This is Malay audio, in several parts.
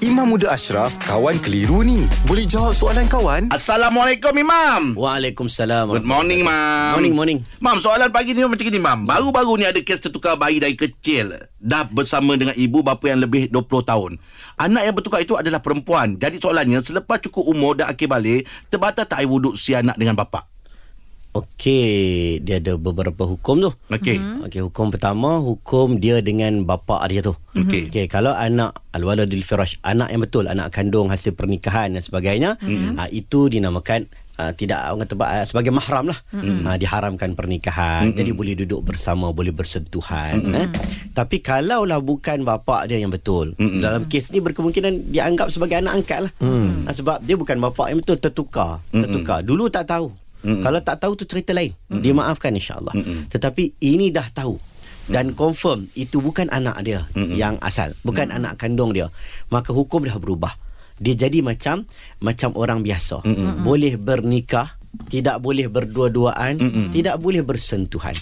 Imam Muda Ashraf, kawan keliru ni. Boleh jawab soalan kawan? Assalamualaikum Imam Waalaikumsalam. Good morning Mam Morning, morning. Mam soalan pagi ni macam ni Mam Baru-baru ni ada kes tertukar bayi dari kecil Dah bersama dengan ibu bapa yang lebih 20 tahun Anak yang bertukar itu adalah perempuan Jadi soalannya Selepas cukup umur dan akhir balik Terbatas tak air wuduk si anak dengan bapa Okey, dia ada beberapa hukum tu. Okey Mm-hmm. Okey, hukum pertama hukum dia dengan bapa dia tu. Okey. Okey, kalau anak al-waladul firash, anak yang betul, anak kandung hasil pernikahan dan sebagainya, mm-hmm. uh, itu dinamakan uh, tidak orang kata uh, sebagai mahram lah. Mm-hmm. Uh, diharamkan pernikahan. Mm-hmm. Jadi boleh duduk bersama, boleh bersentuhan, mm-hmm. eh. Tapi kalaulah bukan bapa dia yang betul, mm-hmm. dalam kes ni berkemungkinan dianggap sebagai anak angkat lah. Mm-hmm. Uh, sebab dia bukan bapa yang betul, tertukar, mm-hmm. tertukar. Dulu tak tahu. Mm-hmm. Kalau tak tahu tu cerita lain. Mm-hmm. Dia maafkan insya-Allah. Tetapi ini dah tahu dan confirm itu bukan anak dia mm-hmm. yang asal, bukan mm-hmm. anak kandung dia. Maka hukum dah berubah. Dia jadi macam macam orang biasa. Mm-hmm. Boleh bernikah tidak boleh berdua-duaan Mm-mm. tidak boleh bersentuhan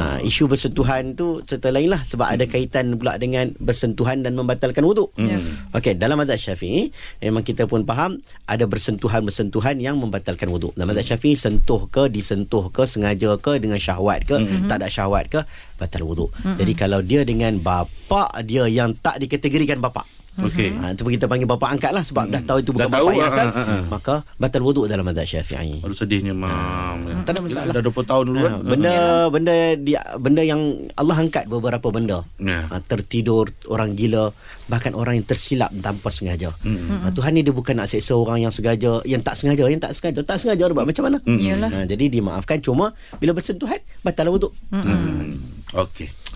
ha, isu bersentuhan tu cerita lain lah sebab ada kaitan pula dengan bersentuhan dan membatalkan wuduk mm. Okey, dalam mazhab syafi'i memang kita pun faham ada bersentuhan-bersentuhan yang membatalkan wuduk dalam mazhab syafi'i sentuh ke disentuh ke sengaja ke dengan syahwat ke mm-hmm. tak ada syahwat ke batal wuduk mm-hmm. jadi kalau dia dengan bapa dia yang tak dikategorikan bapa Okey Ha, tu kita panggil bapa angkat lah sebab hmm. dah tahu itu bukan Dah bapa tahu, yang asal. ah, ah, ah. Maka batal wuduk dalam mazhab Syafi'i. Aduh sedihnya Mam Tak ada masalah. Dah 20 tahun dulu Ha, kan benda benda dia benda yang Allah angkat beberapa benda. Ya. Ha, tertidur, orang gila, bahkan orang yang tersilap tanpa sengaja. Ha, Tuhan ni dia bukan nak seksa orang yang sengaja, yang tak sengaja, yang tak sengaja, tak sengaja dia buat macam mana? Yalah. Ha, jadi dimaafkan cuma bila bersentuhan batal wuduk. Okey